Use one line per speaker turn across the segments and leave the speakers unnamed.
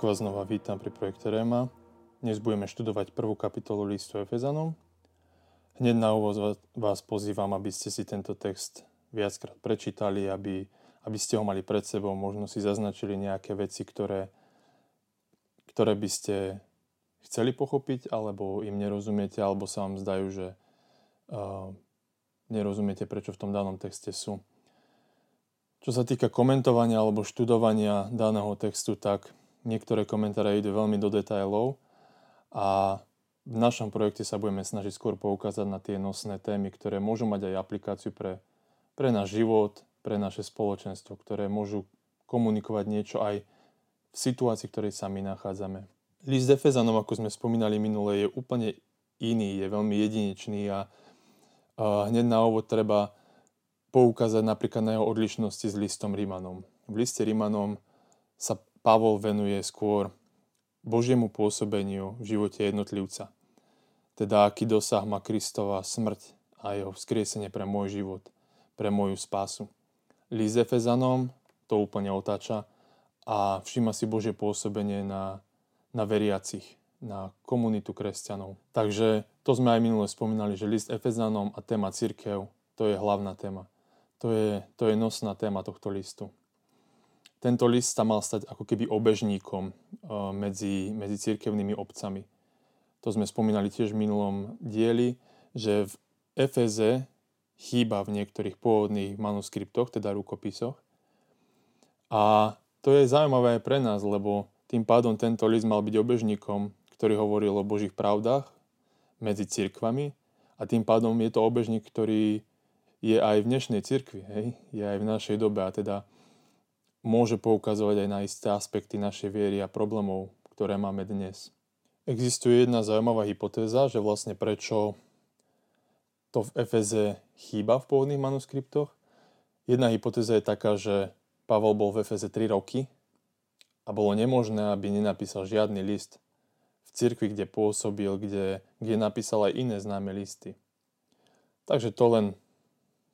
Tak vás znova vítam pri projekte Réma. Dnes budeme študovať prvú kapitolu listu Efezanom. Hneď na úvod vás pozývam, aby ste si tento text viackrát prečítali, aby, aby ste ho mali pred sebou, možno si zaznačili nejaké veci, ktoré, ktoré by ste chceli pochopiť, alebo im nerozumiete, alebo sa vám zdajú, že uh, nerozumiete, prečo v tom danom texte sú. Čo sa týka komentovania alebo študovania daného textu, tak Niektoré komentáre idú veľmi do detajlov a v našom projekte sa budeme snažiť skôr poukázať na tie nosné témy, ktoré môžu mať aj aplikáciu pre, pre náš život, pre naše spoločenstvo, ktoré môžu komunikovať niečo aj v situácii, v ktorej sa my nachádzame. List Efezanom, ako sme spomínali minule, je úplne iný, je veľmi jedinečný a, a hneď na úvod treba poukázať napríklad na jeho odlišnosti s listom Rímanom. V liste Rímanom sa Pavol venuje skôr Božiemu pôsobeniu v živote jednotlivca. Teda aký dosah má Kristova smrť a jeho vzkriesenie pre môj život, pre moju spásu. Líz Efezanom to úplne otáča a všíma si Božie pôsobenie na, na veriacich, na komunitu kresťanov. Takže to sme aj minule spomínali, že list Efezanom a téma církev, to je hlavná téma. To je, to je nosná téma tohto listu tento list sa mal stať ako keby obežníkom eh, medzi, medzi cirkevnými obcami. To sme spomínali tiež v minulom dieli, že v Efeze chýba v niektorých pôvodných manuskriptoch, teda rukopisoch. A to je zaujímavé aj pre nás, lebo tým pádom tento list mal byť obežníkom, ktorý hovoril o Božích pravdách medzi cirkvami a tým pádom je to obežník, ktorý je aj v dnešnej cirkvi, hej? je aj v našej dobe a teda môže poukazovať aj na isté aspekty našej viery a problémov, ktoré máme dnes. Existuje jedna zaujímavá hypotéza, že vlastne prečo to v Efeze chýba v pôvodných manuskriptoch. Jedna hypotéza je taká, že Pavol bol v Efeze 3 roky a bolo nemožné, aby nenapísal žiadny list v cirkvi, kde pôsobil, kde, kde napísal aj iné známe listy. Takže to len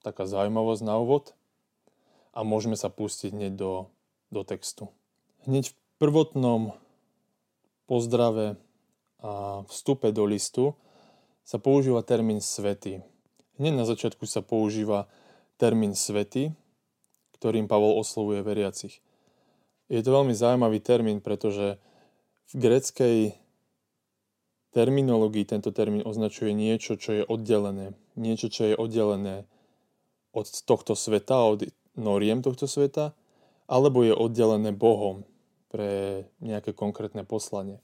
taká zaujímavosť na úvod a môžeme sa pustiť hneď do, do textu. Hneď v prvotnom pozdrave a vstupe do listu sa používa termín svety. Hneď na začiatku sa používa termín svety, ktorým Pavol oslovuje veriacich. Je to veľmi zaujímavý termín, pretože v greckej terminológii tento termín označuje niečo, čo je oddelené. Niečo, čo je oddelené od tohto sveta, od noriem tohto sveta, alebo je oddelené Bohom pre nejaké konkrétne poslanie.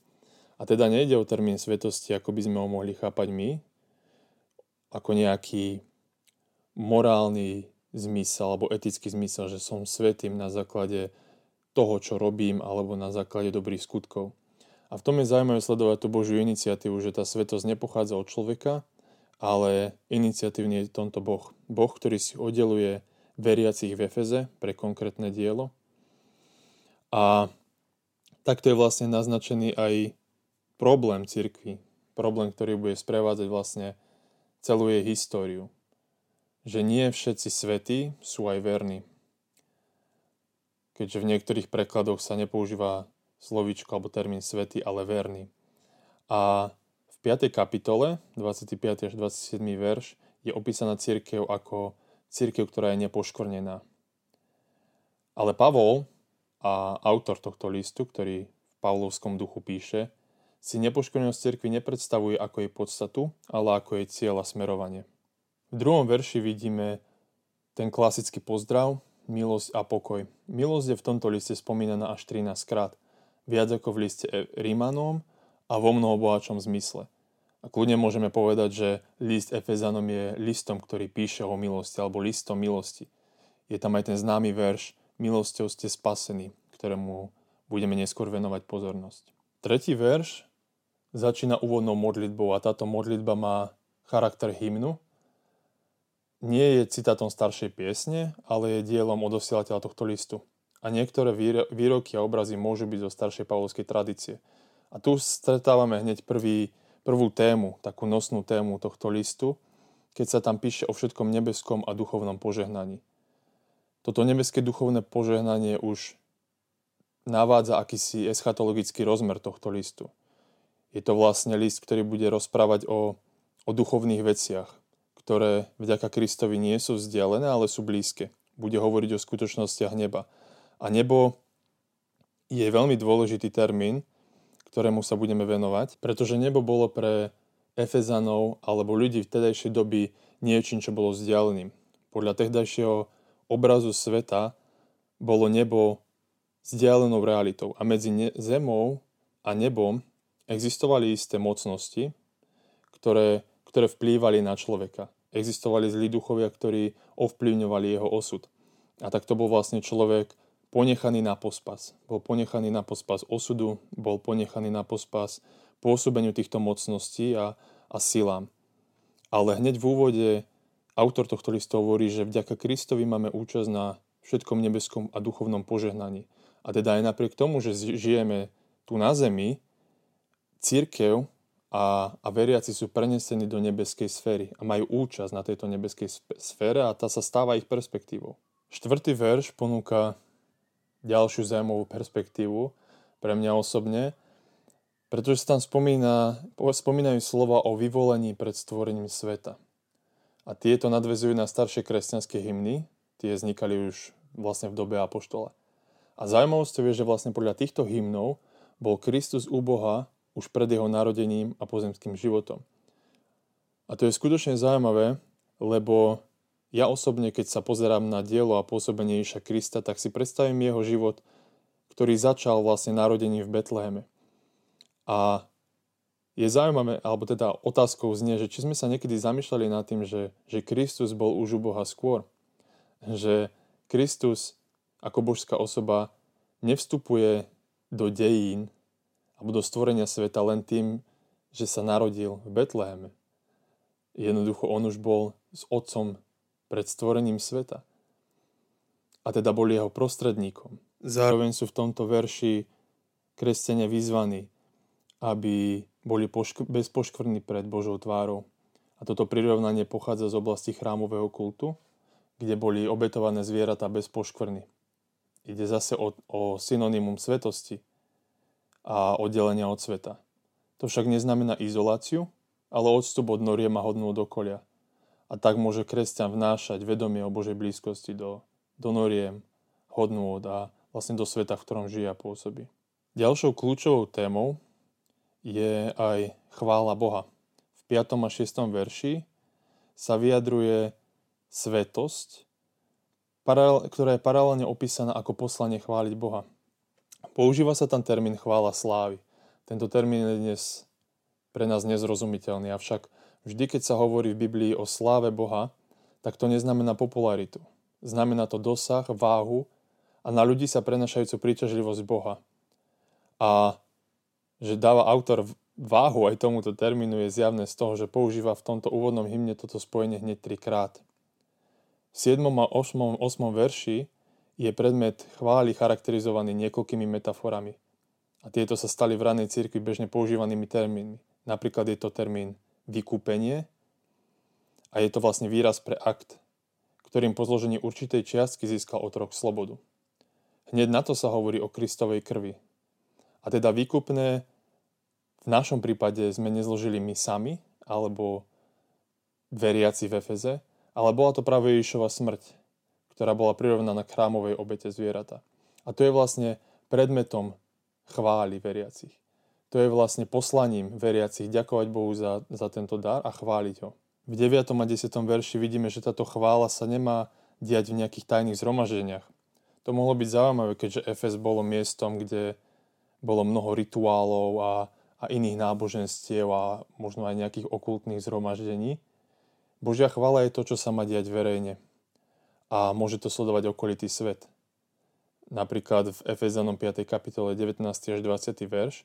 A teda nejde o termín svetosti, ako by sme ho mohli chápať my, ako nejaký morálny zmysel alebo etický zmysel, že som svetým na základe toho, čo robím, alebo na základe dobrých skutkov. A v tom je zaujímavé sledovať tú Božiu iniciatívu, že tá svetosť nepochádza od človeka, ale iniciatívne je tomto Boh. Boh, ktorý si oddeluje veriacich v Efeze pre konkrétne dielo. A takto je vlastne naznačený aj problém cirkvi. Problém, ktorý bude sprevádzať vlastne celú jej históriu. Že nie všetci svetí sú aj verní. Keďže v niektorých prekladoch sa nepoužíva slovíčko alebo termín svety, ale verný. A v 5. kapitole, 25. až 27. verš, je opísaná církev ako církev, ktorá je nepoškvrnená. Ale Pavol a autor tohto listu, ktorý v Pavlovskom duchu píše, si nepoškvrnenosť cirkvi nepredstavuje ako jej podstatu, ale ako jej cieľ a smerovanie. V druhom verši vidíme ten klasický pozdrav, milosť a pokoj. Milosť je v tomto liste spomínaná až 13 krát, viac ako v liste Rímanom a vo mnoho bohačom zmysle. A kľudne môžeme povedať, že list Efezanom je listom, ktorý píše o milosti, alebo listom milosti. Je tam aj ten známy verš milosťou ste spasení, ktorému budeme neskôr venovať pozornosť. Tretí verš začína úvodnou modlitbou a táto modlitba má charakter hymnu. Nie je citátom staršej piesne, ale je dielom odosielateľa tohto listu. A niektoré výroky a obrazy môžu byť zo staršej pavlovskej tradície. A tu stretávame hneď prvý, prvú tému, takú nosnú tému tohto listu, keď sa tam píše o všetkom nebeskom a duchovnom požehnaní. Toto nebeské duchovné požehnanie už navádza akýsi eschatologický rozmer tohto listu. Je to vlastne list, ktorý bude rozprávať o, o duchovných veciach, ktoré vďaka Kristovi nie sú vzdialené, ale sú blízke. Bude hovoriť o skutočnostiach neba. A nebo je veľmi dôležitý termín, ktorému sa budeme venovať, pretože nebo bolo pre Efezanov alebo ľudí v tedajšej doby niečím, čo bolo vzdialeným. Podľa tehdajšieho obrazu sveta bolo nebo vzdialenou realitou a medzi zemou a nebom Existovali isté mocnosti, ktoré, ktoré vplývali na človeka. Existovali zlí duchovia, ktorí ovplyvňovali jeho osud. A tak to bol vlastne človek ponechaný na pospas. Bol ponechaný na pospas osudu, bol ponechaný na pospas pôsobeniu týchto mocností a, a silám. Ale hneď v úvode autor tohto listu hovorí, že vďaka Kristovi máme účasť na všetkom nebeskom a duchovnom požehnaní. A teda aj napriek tomu, že žijeme tu na zemi, Církev a, a veriaci sú prenesení do nebeskej sféry a majú účasť na tejto nebeskej sfére a tá sa stáva ich perspektívou. Štvrtý verš ponúka ďalšiu zaujímavú perspektívu pre mňa osobne, pretože sa tam spomína, spomínajú slova o vyvolení pred stvorením sveta. A tieto nadvezujú na staršie kresťanské hymny, tie vznikali už vlastne v dobe Apoštola. A zaujímavosťou je, že vlastne podľa týchto hymnov bol Kristus u Boha už pred jeho narodením a pozemským životom. A to je skutočne zaujímavé, lebo ja osobne, keď sa pozerám na dielo a pôsobenie Iša Krista, tak si predstavím jeho život, ktorý začal vlastne narodením v Betleheme. A je zaujímavé, alebo teda otázkou znie, že či sme sa niekedy zamýšľali nad tým, že, že Kristus bol už u Boha skôr. Že Kristus ako božská osoba nevstupuje do dejín alebo do stvorenia sveta len tým, že sa narodil v Betleheme. Jednoducho on už bol s otcom pred stvorením sveta. A teda bol jeho prostredníkom. Zároveň sú v tomto verši kresťania vyzvaní, aby boli pošk- bez poškvrny pred Božou tvárou. A toto prirovnanie pochádza z oblasti chrámového kultu, kde boli obetované zvieratá bez poškvrny. Ide zase o, o synonymum svetosti, a oddelenia od sveta. To však neznamená izoláciu, ale odstup od noriem a hodnú od okolia. A tak môže kresťan vnášať vedomie o Božej blízkosti do, do noriem, hodnú od a vlastne do sveta, v ktorom žije a pôsobí. Ďalšou kľúčovou témou je aj chvála Boha. V 5. a 6. verši sa vyjadruje svetosť, ktorá je paralelne opísaná ako poslanie chváliť Boha. Používa sa tam termín chvála slávy. Tento termín je dnes pre nás nezrozumiteľný, avšak vždy, keď sa hovorí v Biblii o sláve Boha, tak to neznamená popularitu. Znamená to dosah, váhu a na ľudí sa prenašajúcu príťažlivosť Boha. A že dáva autor váhu aj tomuto termínu je zjavné z toho, že používa v tomto úvodnom hymne toto spojenie hneď trikrát. V 7. a 8. 8. verši je predmet chvály charakterizovaný niekoľkými metaforami. A tieto sa stali v ranej cirkvi bežne používanými termínmi. Napríklad je to termín vykúpenie a je to vlastne výraz pre akt, ktorým po zložení určitej čiastky získal otrok slobodu. Hneď na to sa hovorí o Kristovej krvi. A teda výkupné v našom prípade sme nezložili my sami, alebo veriaci v Efeze, ale bola to práve Ježišova smrť, ktorá bola prirovnaná k chrámovej obete zvierata. A to je vlastne predmetom chvály veriacich. To je vlastne poslaním veriacich ďakovať Bohu za, za tento dar a chváliť ho. V 9. a 10. verši vidíme, že táto chvála sa nemá diať v nejakých tajných zhromaždeniach. To mohlo byť zaujímavé, keďže Efes bolo miestom, kde bolo mnoho rituálov a, a iných náboženstiev a možno aj nejakých okultných zhromaždení. Božia chvála je to, čo sa má diať verejne, a môže to sledovať okolitý svet. napríklad v Efezanom 5. kapitole 19. až 20. verš,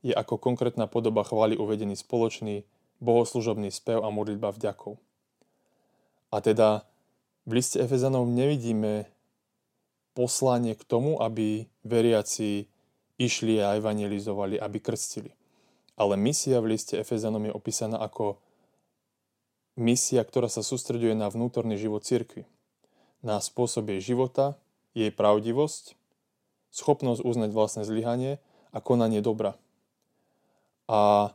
je ako konkrétna podoba chvály uvedený spoločný bohoslužobný spev a modlitba vďakov. A teda v liste Efezanov nevidíme poslanie k tomu, aby veriaci išli a evangelizovali, aby krstili. Ale misia v liste Efezanom je opísaná ako misia, ktorá sa sústreduje na vnútorný život cirkvi. Na spôsob jej života, jej pravdivosť, schopnosť uznať vlastné zlyhanie a konanie dobra. A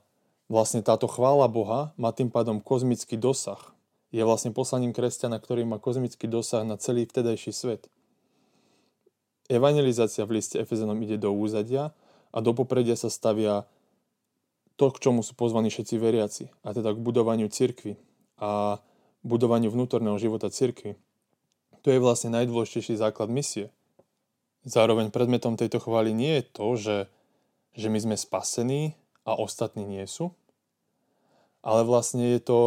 vlastne táto chvála Boha má tým pádom kozmický dosah. Je vlastne poslaním kresťana, ktorý má kozmický dosah na celý vtedajší svet. Evangelizácia v liste Efezanom ide do úzadia a do popredia sa stavia to, k čomu sú pozvaní všetci veriaci, a teda k budovaniu cirkvy a budovaniu vnútorného života cirkvy. To je vlastne najdôležitejší základ misie. Zároveň predmetom tejto chvály nie je to, že, že my sme spasení a ostatní nie sú, ale vlastne je to,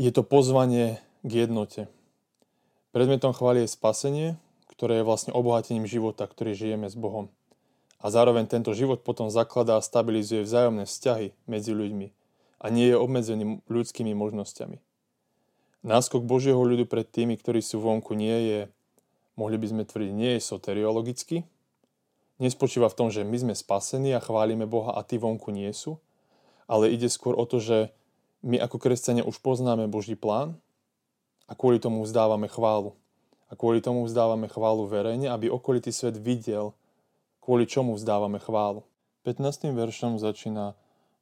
je to pozvanie k jednote. Predmetom chvály je spasenie, ktoré je vlastne obohatením života, ktorý žijeme s Bohom a zároveň tento život potom zakladá a stabilizuje vzájomné vzťahy medzi ľuďmi a nie je obmedzený ľudskými možnosťami. Náskok Božieho ľudu pred tými, ktorí sú vonku, nie je, mohli by sme tvrdiť, nie je soteriologický, nespočíva v tom, že my sme spasení a chválime Boha a tí vonku nie sú, ale ide skôr o to, že my ako kresťania už poznáme Boží plán a kvôli tomu vzdávame chválu. A kvôli tomu vzdávame chválu verejne, aby okolitý svet videl, kvôli čomu vzdávame chválu. 15. veršom začína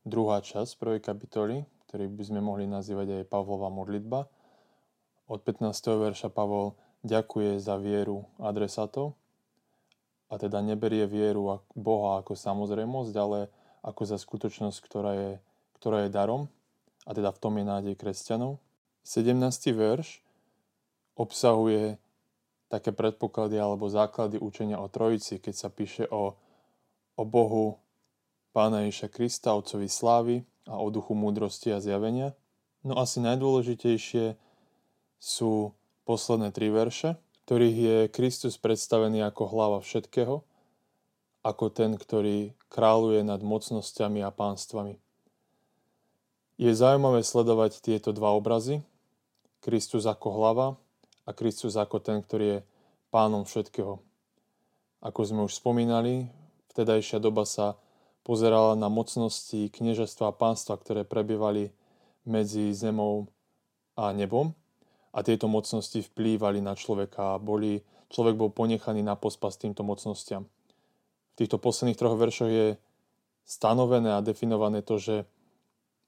druhá časť prvej kapitoly, ktorý by sme mohli nazývať aj Pavlova modlitba. Od 15. verša Pavol ďakuje za vieru adresátov a teda neberie vieru Boha ako samozrejmosť, ale ako za skutočnosť, ktorá je, ktorá je darom a teda v tom je nádej kresťanov. 17. verš obsahuje také predpoklady alebo základy učenia o Trojici, keď sa píše o, o Bohu Pána Ježa Krista, Otcovi Slávy a o duchu múdrosti a zjavenia. No asi najdôležitejšie sú posledné tri verše, ktorých je Kristus predstavený ako hlava všetkého, ako ten, ktorý kráľuje nad mocnosťami a pánstvami. Je zaujímavé sledovať tieto dva obrazy. Kristus ako hlava a Kristus ako ten, ktorý je pánom všetkého. Ako sme už spomínali, vtedajšia doba sa pozerala na mocnosti kniežestva a pánstva, ktoré prebievali medzi zemou a nebom a tieto mocnosti vplývali na človeka a boli, človek bol ponechaný na pospas týmto mocnostiam. V týchto posledných troch veršoch je stanovené a definované to, že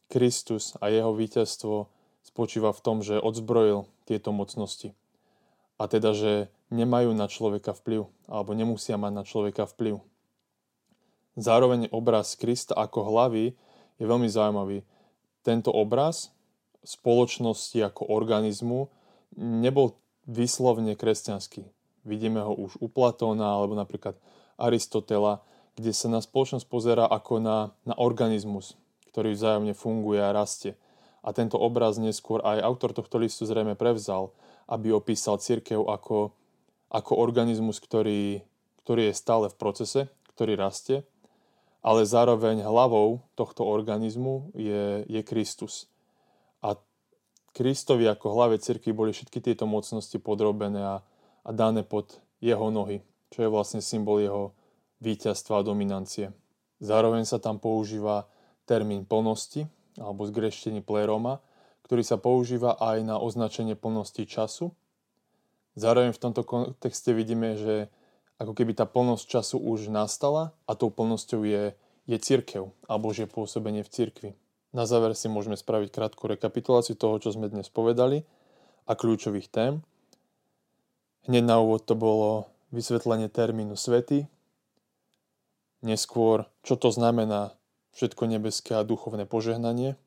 Kristus a jeho víťazstvo spočíva v tom, že odzbrojil tieto mocnosti a teda, že nemajú na človeka vplyv alebo nemusia mať na človeka vplyv. Zároveň obraz Krista ako hlavy je veľmi zaujímavý. Tento obraz spoločnosti ako organizmu nebol vyslovne kresťanský. Vidíme ho už u Platóna alebo napríklad Aristotela, kde sa na spoločnosť pozera ako na, na organizmus, ktorý vzájomne funguje a rastie. A tento obraz neskôr aj autor tohto listu zrejme prevzal aby opísal církev ako, ako organizmus, ktorý, ktorý je stále v procese, ktorý rastie, ale zároveň hlavou tohto organizmu je, je Kristus. Kristovi ako hlave cirkvi boli všetky tieto mocnosti podrobené a, a dané pod jeho nohy, čo je vlastne symbol jeho víťazstva a dominancie. Zároveň sa tam používa termín plnosti alebo zgreštení pleroma, ktorý sa používa aj na označenie plnosti času. Zároveň v tomto kontexte vidíme, že ako keby tá plnosť času už nastala a tou plnosťou je, je církev a Božie pôsobenie v cirkvi. Na záver si môžeme spraviť krátku rekapituláciu toho, čo sme dnes povedali a kľúčových tém. Hneď na úvod to bolo vysvetlenie termínu svety, neskôr, čo to znamená všetko nebeské a duchovné požehnanie –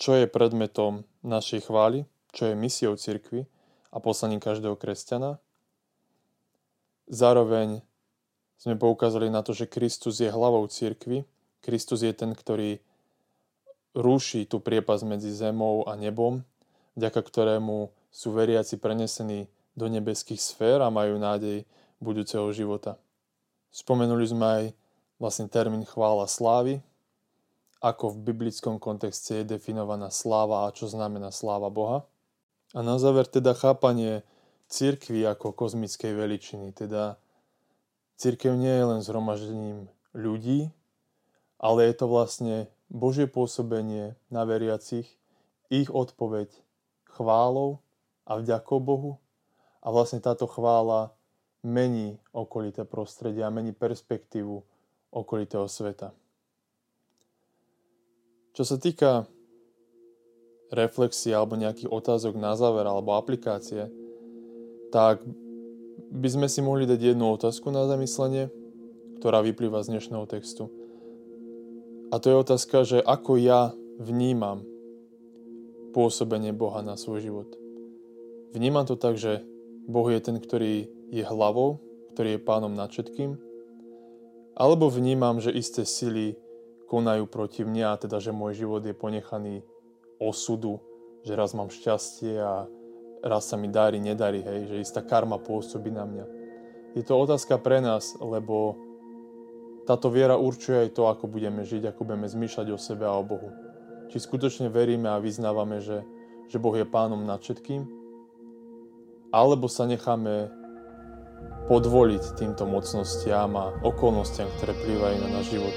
čo je predmetom našej chvály, čo je misiou cirkvy a poslaním každého kresťana. Zároveň sme poukázali na to, že Kristus je hlavou cirkvy. Kristus je ten, ktorý rúši tú priepas medzi zemou a nebom, vďaka ktorému sú veriaci prenesení do nebeských sfér a majú nádej budúceho života. Spomenuli sme aj vlastne termín chvála slávy, ako v biblickom kontexte je definovaná sláva a čo znamená sláva Boha. A na záver teda chápanie církvy ako kozmickej veličiny, teda církev nie je len zhromaždením ľudí, ale je to vlastne Božie pôsobenie na veriacich, ich odpoveď chválou a vďakou Bohu. A vlastne táto chvála mení okolité prostredie a mení perspektívu okolitého sveta. Čo sa týka reflexie alebo nejakých otázok na záver alebo aplikácie, tak by sme si mohli dať jednu otázku na zamyslenie, ktorá vyplýva z dnešného textu. A to je otázka, že ako ja vnímam pôsobenie Boha na svoj život. Vnímam to tak, že Boh je ten, ktorý je hlavou, ktorý je pánom nad všetkým, alebo vnímam, že isté sily konajú proti mne a teda, že môj život je ponechaný osudu, že raz mám šťastie a raz sa mi darí, nedarí, hej, že istá karma pôsobí na mňa. Je to otázka pre nás, lebo táto viera určuje aj to, ako budeme žiť, ako budeme zmýšľať o sebe a o Bohu. Či skutočne veríme a vyznávame, že, že Boh je pánom nad všetkým, alebo sa necháme podvoliť týmto mocnostiam a okolnostiam, ktoré plývajú na náš život.